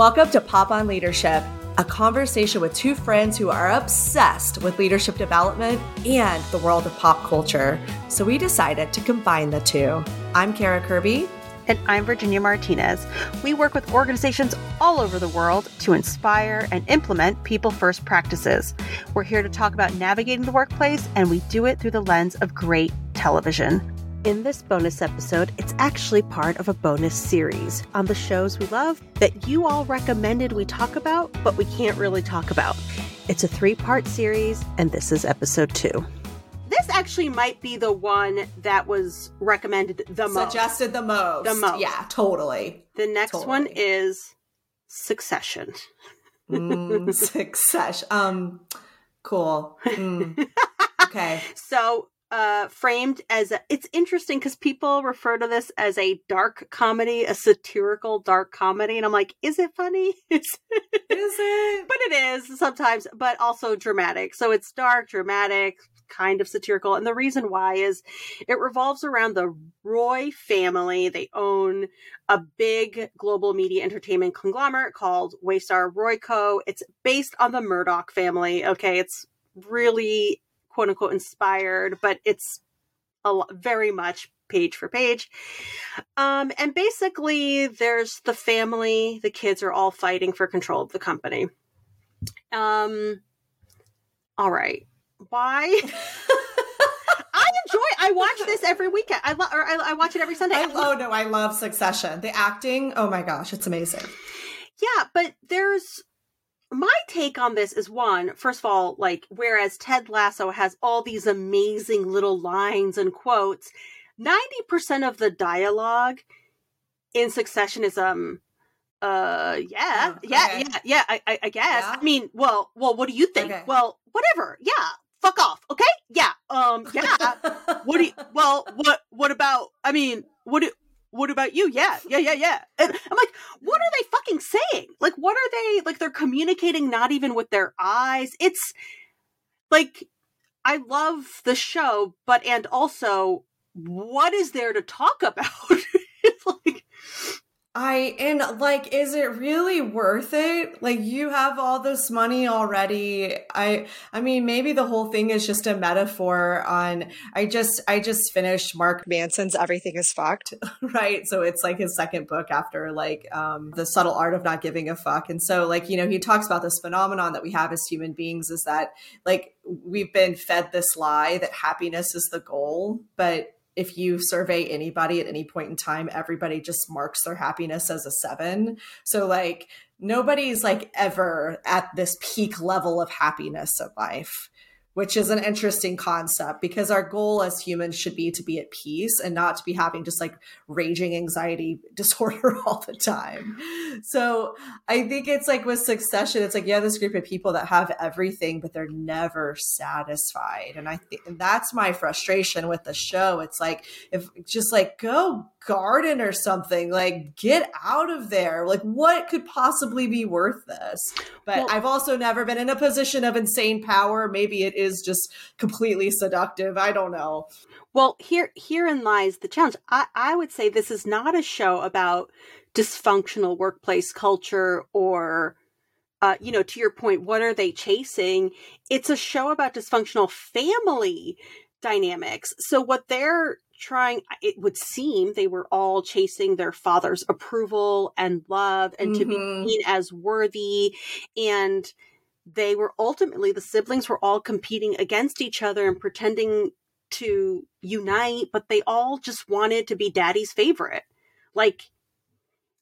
Welcome to Pop on Leadership, a conversation with two friends who are obsessed with leadership development and the world of pop culture. So we decided to combine the two. I'm Kara Kirby. And I'm Virginia Martinez. We work with organizations all over the world to inspire and implement people first practices. We're here to talk about navigating the workplace, and we do it through the lens of great television. In this bonus episode, it's actually part of a bonus series on the shows we love that you all recommended we talk about, but we can't really talk about. It's a three part series, and this is episode two. This actually might be the one that was recommended the most. Suggested the most. The most. Yeah, totally. The next Totally. one is Succession. Mm, succession. Um, cool. Mm. Okay. So, uh, framed as a, it's interesting because people refer to this as a dark comedy, a satirical dark comedy, and I'm like, is it funny? Is it? but it is sometimes, but also dramatic. So it's dark, dramatic, kind of satirical, and the reason why is it revolves around the Roy family. They own a big global media entertainment conglomerate called Waystar Royco. It's based on the Murdoch family. Okay, it's really quote unquote inspired, but it's a lo- very much page for page. Um, and basically, there's the family, the kids are all fighting for control of the company. Um, all right. Why? I enjoy. I watch this every weekend. I, love, or I, I watch it every Sunday. I, oh no, I love Succession. The acting, oh my gosh, it's amazing. Yeah, but there's my take on this is one, first of all, like whereas Ted Lasso has all these amazing little lines and quotes, 90% of the dialogue in Succession is um uh yeah, Oh, yeah, yeah, yeah, I, I, I guess. Yeah? I mean, well, well, what do you think? Okay. Well, whatever. Yeah. Fuck off. Okay? Yeah. Um yeah. what do you, well, what what about I mean, what do what about you? Yeah, yeah, yeah, yeah. And I'm like, what are they fucking saying? Like, what are they like? They're communicating not even with their eyes. It's like, I love the show, but and also, what is there to talk about? it's like, I and like, is it really worth it? Like, you have all this money already. I, I mean, maybe the whole thing is just a metaphor on. I just, I just finished Mark Manson's "Everything Is Fucked," right? So it's like his second book after like um, the subtle art of not giving a fuck. And so, like, you know, he talks about this phenomenon that we have as human beings is that like we've been fed this lie that happiness is the goal, but if you survey anybody at any point in time, everybody just marks their happiness as a seven. So, like, nobody's like ever at this peak level of happiness of life, which is an interesting concept because our goal as humans should be to be at peace and not to be having just like raging anxiety disorder all the time. So, I think it's like with succession, it's like have this group of people that have everything, but they're never satisfied. And I think that's my frustration with the show. It's like, if just like go garden or something, like get out of there. Like, what could possibly be worth this? But Well- I've also never been in a position of insane power. Maybe it is just completely seductive. I don't know. well, here herein lies the challenge. I I would say this is not a show about dysfunctional workplace culture or. Uh, you know, to your point, what are they chasing? It's a show about dysfunctional family dynamics. So what they're trying, it would seem they were all chasing their father's approval and love and to be Mhm. seen as worthy. And they were ultimately, the siblings were all competing against each other and pretending to unite, but they all just wanted to be daddy's favorite. Like,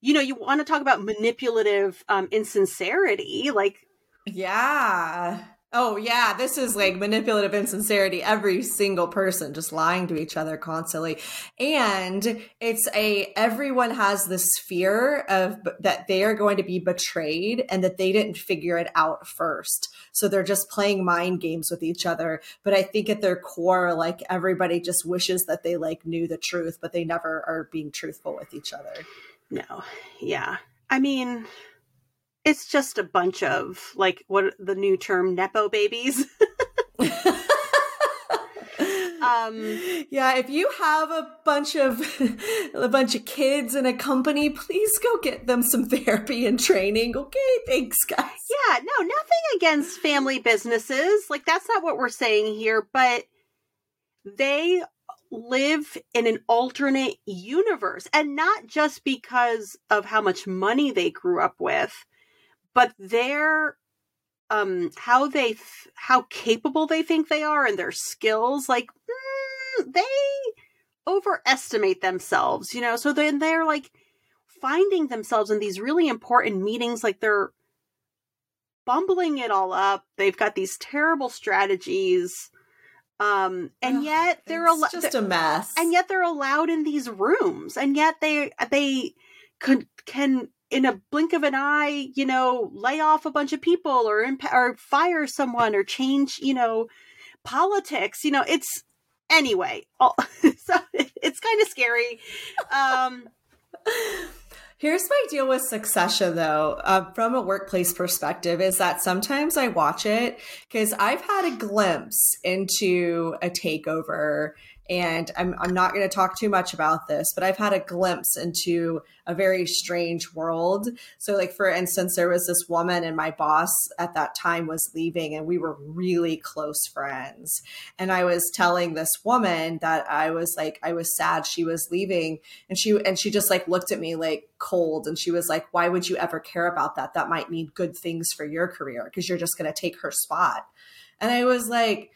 you know, you want to talk about manipulative um, insincerity. Like, Yeah. Oh, yeah. This is like manipulative insincerity. Every single person just lying to each other constantly. And it's a, everyone has this fear of that they are going to be betrayed and that they didn't figure it out first. So they're just playing mind games with each other. But I think at their core, like everybody just wishes that they like knew the truth, but they never are being truthful with each other. no, yeah. I mean, it's just a bunch of like what the new term nepo babies. Um, yeah, if you have a bunch of a bunch of kids in a company, please go get them some therapy and training. Okay, thanks, guys. Yeah, no, nothing against family businesses. Like that's not what we're saying here, but they live in an alternate universe and not just because of how much money they grew up with, but their um how they th- how capable they think they are and their skills like mm, they overestimate themselves you know so then they're like finding themselves in these really important meetings like they're bumbling it all up they've got these terrible strategies um and Ugh, yet they're al- just a mess. and yet they're allowed in these rooms and yet they they could can in a blink of an eye you know lay off a bunch of people or imp- or fire someone or change you know politics you know it's anyway all, so it's kind of scary um Here's my deal with Succession, though, uh, from a workplace perspective, is that sometimes I watch it because I've had a glimpse into a takeover. And I'm, I'm not going to talk too much about this, but I've had a glimpse into a very strange world. So, like, for instance, there was this woman, and my boss at that time was leaving, and we were really close friends. And I was telling this woman that I was like, I was sad she was leaving and she and she just like looked at me like cold and she was like why would you ever care about that that might mean good things for your career because you're just going to take her spot and i was like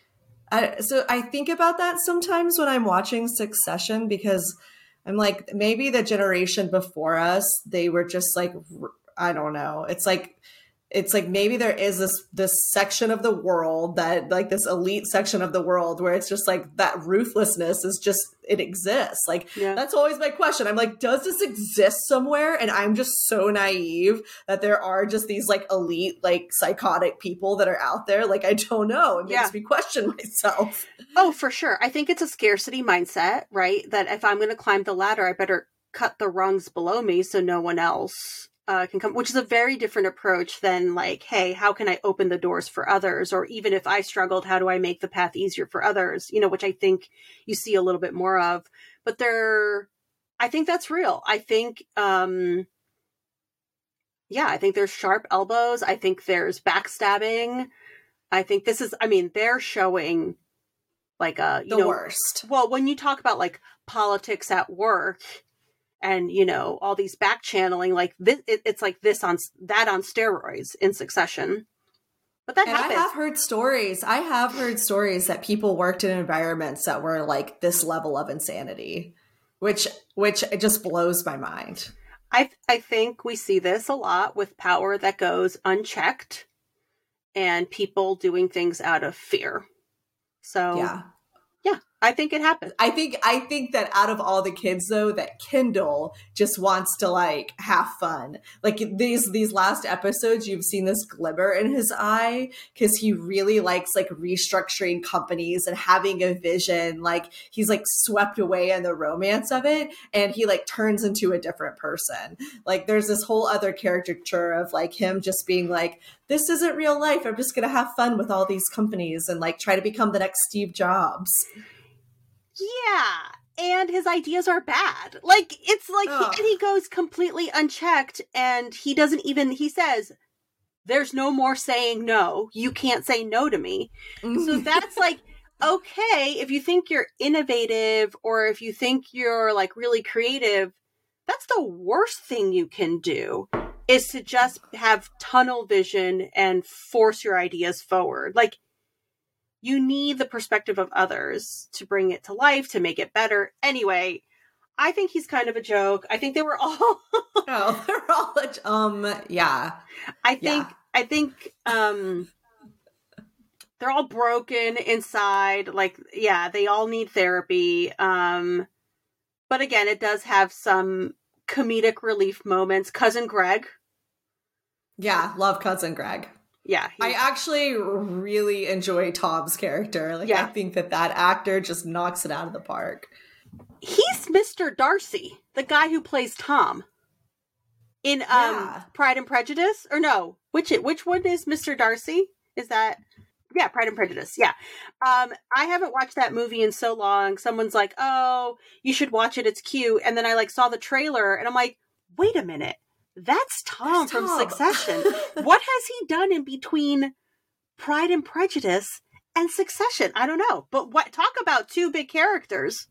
I, so i think about that sometimes when i'm watching succession because i'm like maybe the generation before us they were just like I don't know. It's like it's like maybe there is this this section of the world that like this elite section of the world where it's just like that ruthlessness is just it exists like yeah that's always my question. I'm like, does this exist somewhere? And I'm just so naive that there are just these like elite, like psychotic people that are out there. Like, I don't know. It makes Yeah. me question myself. oh for sure i think it's a scarcity mindset right that if i'm going to climb the ladder i better cut the rungs below me so no one else uh, can come, which is a very different approach than like, hey, how can I open the doors for others? Or even if I struggled, how do I make the path easier for others? You know, which I think you see a little bit more of. But there, I think that's real. I think, um, yeah, I think there's sharp elbows. I think there's backstabbing. I think this is, I mean, they're showing like a, you The know, worst. well, when you talk about like politics at work and you know all these back channeling, like this, it, it's like this on that on steroids in succession. But that And I have heard stories. I have heard stories that people worked in environments that were like this level of insanity, which which it just blows my mind. I I think we see this a lot with power that goes unchecked and people doing things out of fear. So Yeah. I think it happens. I think I think that out of all the kids though, that Kendall just wants to like have fun. Like these these last episodes, you've seen this glimmer in his eye because he really likes like restructuring companies and having a vision. Like he's like swept away in the romance of it, and he like turns into a different person. Like there's this whole other caricature of like him just being like, "This isn't real life. I'm just gonna have fun with all these companies and like try to become the next Steve Jobs." Yeah. And his ideas are bad. Like it's like he, and he goes completely unchecked and he doesn't even he says there's no more saying no. You can't say no to me. So mm. that's like okay, if you think you're innovative or if you think you're like really creative, that's the worst thing you can do is to just have tunnel vision and force your ideas forward. Like you need the perspective of others to bring it to life, to make it better. Anyway, I think he's kind of a joke. I think they were all Oh, they're all like, um, yeah, I think Yeah. I think um they're all broken inside. Like yeah, they all need therapy. Um but again, it does have some comedic relief moments. Cousin Greg. yeah. Love cousin Greg. Yeah, I actually really enjoy Tom's character. Like, Yeah. I think that that actor just knocks it out of the park. he's Mr. Darcy, the guy who plays Tom in um Yeah. Pride and Prejudice. Or no, which which one is Mr. Darcy? Is that Yeah, Pride and Prejudice. Yeah. Um, I haven't watched that movie in so long. Someone's like, "Oh, you should watch it. It's cute." And then I like saw the trailer and I'm like, "Wait a minute. That's Tom That's from Tom. Succession. what has he done in between Pride and Prejudice and Succession? I don't know. But what talk about two big characters.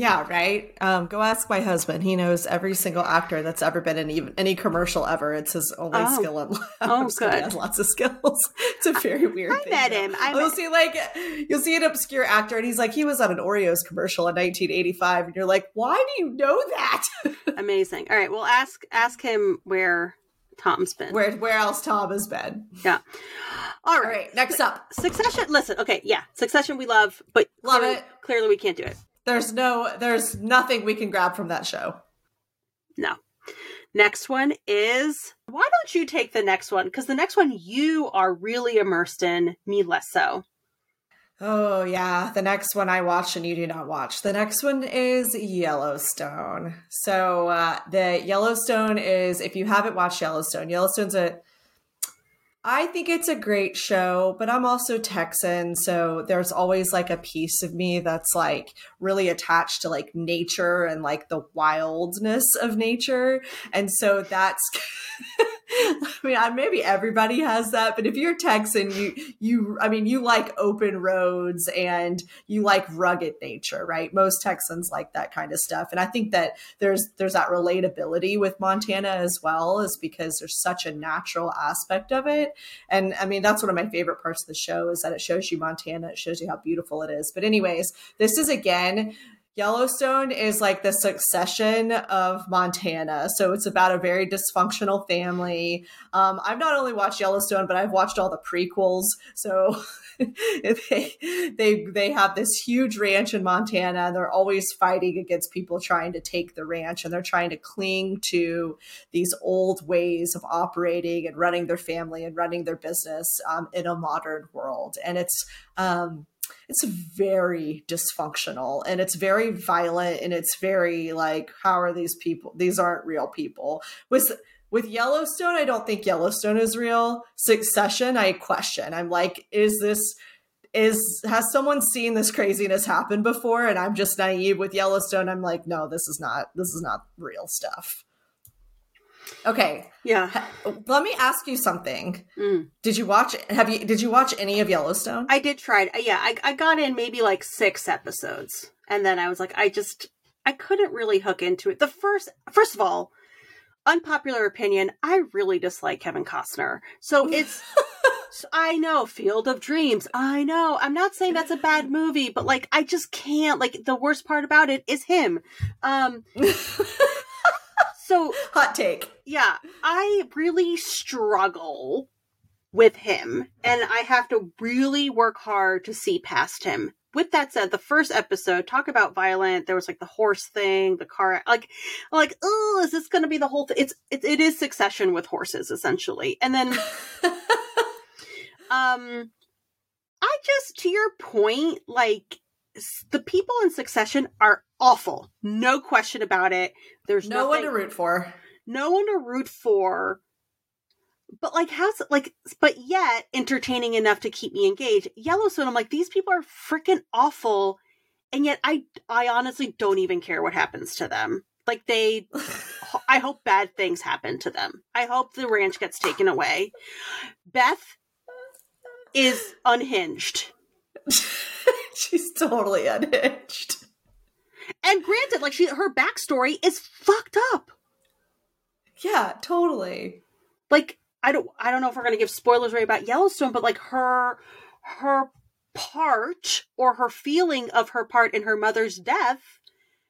Yeah, right. Um, go ask my husband. He knows every single actor that's ever been in even any commercial ever. It's his only Oh. skill. In Oh, I'm. He good. has lots of skills. It's a very weird. I thing, met him. I you'll met- see like you'll see an obscure actor, and he's like he was on an Oreos commercial in 1985, and you're like, why do you know that? Amazing. All right, well ask ask him where Tom's been. where where else Tom has been? Yeah. All right. right, next up. Succession. Listen, okay, yeah, Succession we love, but Love clearly, it. Clearly, we can't do it. There's no, there's nothing we can grab from that show. No. Next one is why don't you take the next one? Because the next one you are really immersed in, me less so. Oh yeah, the next one I watch and you do not watch. The next one is Yellowstone. So uh, the Yellowstone is if you haven't watched Yellowstone, Yellowstone's a I think it's a great show, but I'm also Texan, so there's always like a piece of me that's like really attached to like nature and like the wildness of nature. And so that's I mean, maybe everybody has that, but if you're Texan, you you I mean, you like open roads and you like rugged nature, right? Most Texans like that kind of stuff. And I think that there's there's that relatability with Montana as well is because there's such a natural aspect of it. And I mean, that's one of my favorite parts of the show is that it shows you Montana, it shows you how beautiful it is. But anyways, this is again Yellowstone is like the succession of Montana. So it's about a very dysfunctional family. Um, I've not only watched Yellowstone, but I've watched all the prequels. So they, they they have this huge ranch in Montana. They're always fighting against people trying to take the ranch, and they're trying to cling to these old ways of operating and running their family and running their business um, in a modern world. And it's um, it's very dysfunctional and it's very violent and it's very like how are these people these aren't real people. With with yellowstone i don't think yellowstone is real. Succession i question. I'm like is this is has someone seen this craziness happen before? And i'm just naive with yellowstone. I'm like no this is not this is not real stuff okay Yeah. let me ask you something Mm. did you watch have you did you watch any of yellowstone I did try it. Yeah, I, I got in maybe like six episodes. And then I was like, I just, I couldn't really hook into it. The first, first of all, unpopular opinion, I really dislike Kevin Costner. So it's, so I know, Field of Dreams. I know. I'm not saying that's a bad movie, but like, I just can't. Like, the worst part about it is him. Um, so hot take yeah, I really struggle with him, and I have to really work hard to see past him. With that said, the first episode talk about violent. There was like the horse thing, the car, like, like, oh, is this going to be the whole thing? It's it, it is Succession with horses essentially, and then um, I just to your point, like the people in Succession are awful, no question about it. There's no one to root for. No one to root for. But like how's like but yet entertaining enough to keep me engaged. Yellowstone i'm like these people are freaking awful. And yet i i honestly don't even care what happens to them. Like they i hope bad things happen to them. I hope the ranch gets taken away. Beth is unhinged. She's totally unhinged and granted like she her backstory is fucked up. Yeah totally. Like I don't I don't know if we're gonna give spoilers right about Yellowstone, but like her her part or her feeling of her part in her mother's death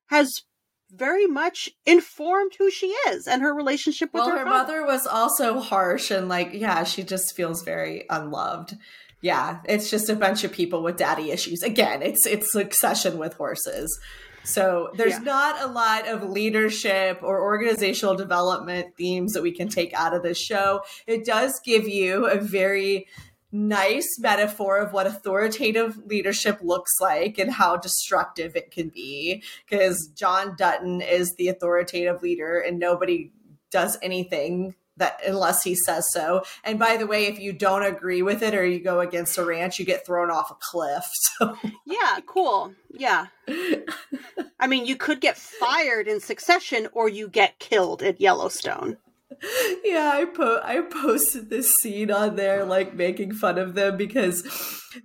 has very much informed who she is and her relationship with well her, her mother was also harsh and like yeah she just feels very unloved. Yeah it's just a bunch of people with daddy issues. Again it's it's succession with horses so there's Yeah. not a lot of leadership or organizational development themes that we can take out of this show it does give you a very nice metaphor of what authoritative leadership looks like and how destructive it can be because John Dutton is the authoritative leader and nobody does anything that unless he says so. And by the way, if you don't agree with it or you go against a ranch, you get thrown off a cliff. So Yeah, cool. Yeah. I mean, you could get fired in succession or you get killed at Yellowstone. yeah, I po- I posted this scene on there, like making fun of them because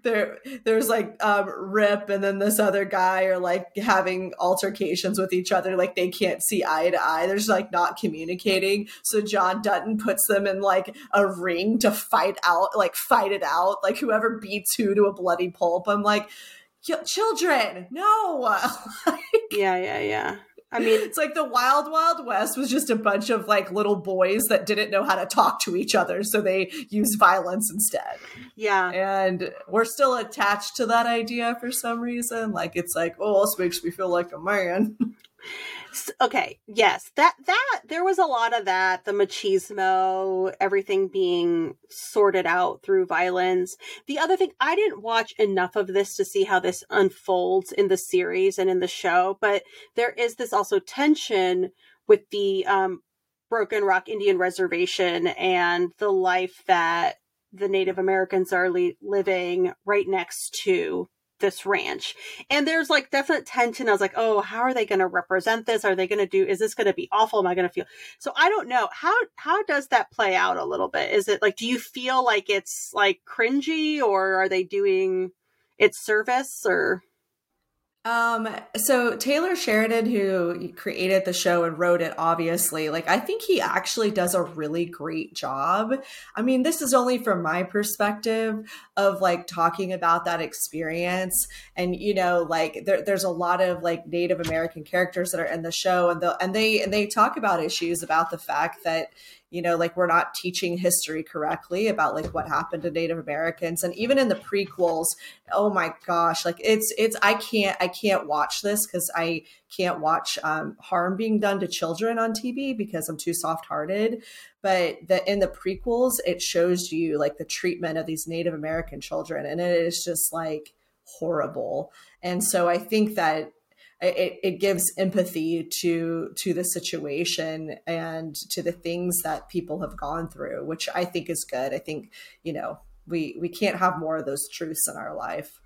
there there's like um, Rip and then this other guy are like having altercations with each other, like they can't see eye to eye. There's like not communicating. So John Dutton puts them in like a ring to fight out, like fight it out, like whoever beats who to a bloody pulp. I'm like, children, no. yeah, yeah, yeah. I mean, it's like the Wild Wild West was just a bunch of like little boys that didn't know how to talk to each other, so they used violence instead. Yeah. And we're still attached to that idea for some reason. Like it's like, oh, this makes me feel like a man. okay yes that that there was a lot of that the machismo everything being sorted out through violence. The other thing i didn't watch enough of this to see how this unfolds in the series and in the show but there is this also tension with the um, broken rock indian reservation and the life that the native americans are li- living right next to this ranch. And there's like definite tension. I was like, oh, how are they going to represent this? Are they going to do, is this going to be awful? Am I going to feel? So I don't know. How, how does that play out a little bit? Is it like, do you feel like it's like cringy or are they doing its service or? Um, so Taylor Sheridan, who created the show and wrote it, obviously, like I think he actually does a really great job. I mean, this is only from my perspective of like talking about that experience, and you know, like there, there's a lot of like Native American characters that are in the show, and and they and they talk about issues about the fact that you know like we're not teaching history correctly about like what happened to native americans. And even in the prequels oh my gosh like it's it's i can't i can't watch this because i can't watch um, harm being done to children on tv because i'm too soft-hearted. But the in the prequels it shows you like the treatment of these native american children and it is just like horrible. And so i think that it, it gives empathy to to the situation and to the things that people have gone through which i think is good. I think you know we we can't have more of those truths in our life.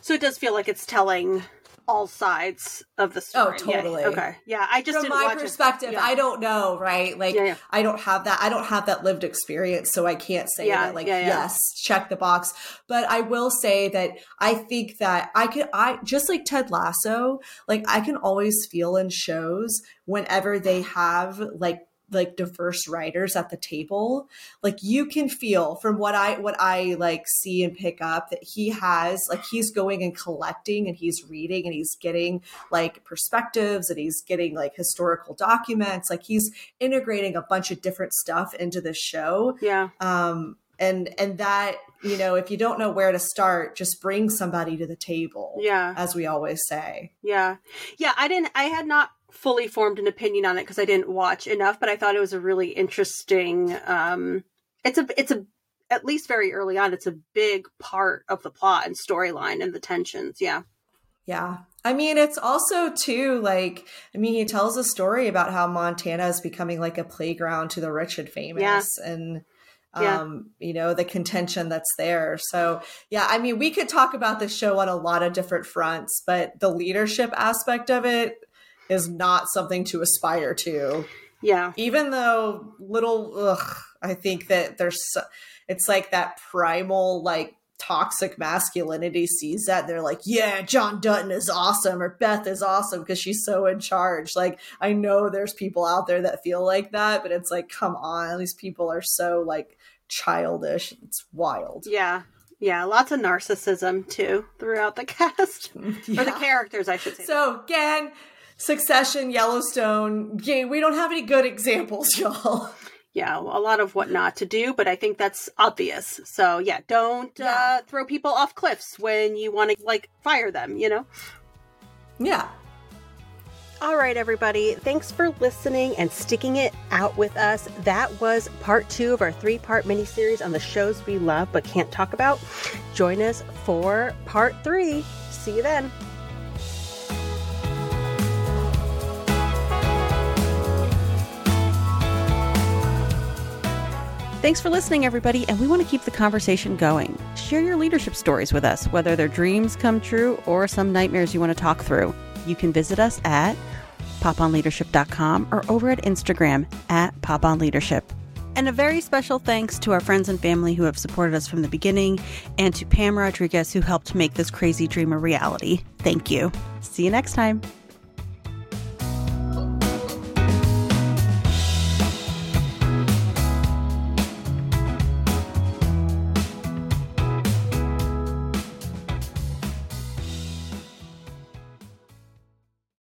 So it does feel like it's telling all sides of the oh, story. Oh, totally. Yeah. Okay. Yeah, I just from my perspective, yeah. I don't know, right? Like, yeah, I don't have that. I don't have that lived experience, so I can't say that. Like, yes, check the box. But I will say that I think that I could. I just like Ted Lasso. Like, I can always feel in shows whenever they have like like diverse writers at the table like you can feel from what i what i like see and pick up that he has like he's going and collecting and he's reading and he's getting like perspectives and he's getting like historical documents. Like he's integrating a bunch of different stuff into the show. Yeah. Um and and that you know if you don't know where to start just bring somebody to the table yeah. as we always say. Yeah. Yeah i didn't i had not fully formed an opinion on it because I didn't watch enough, but I thought it was a really interesting. Um, it's a it's a at least very early on, it's a big part of the plot and storyline and the tensions. Yeah. Yeah. I mean, it's also too like I mean, he tells a story about how Montana is becoming like a playground to the rich and famous, yeah. and um yeah. you know the contention that's there so yeah i mean we could talk about this show on a lot of different fronts but the leadership aspect of it is not something to aspire to. Yeah. Even though little, ugh, I think that there's, it's like that primal, like, toxic masculinity sees that they're like yeah john dutton is awesome or beth is awesome because she's so in charge like i know there's people out there that feel like that but it's like come on these people are so like childish it's wild yeah yeah, lots of narcissism too throughout the cast yeah. or the characters, I should say. So again, Succession, Yellowstone. Yeah, we don't have any good examples, y'all. Yeah, a lot of what not to do, but I think that's obvious. So yeah, don't yeah. Uh, throw people off cliffs when you want to like fire them. You know. Yeah. All right, everybody. Thanks for listening and sticking it out with us. That was part two of our three part miniseries on the shows we love but can't talk about. Join us for part three. See you then. Thanks for listening, everybody, and we want to keep the conversation going. Share your leadership stories with us, whether they're dreams come true or some nightmares you want to talk through. You can visit us at poponleadership.com or over at Instagram at poponleadership. And a very special thanks to our friends and family who have supported us from the beginning, and to Pam Rodriguez, who helped make this crazy dream a reality. Thank you. See you next time.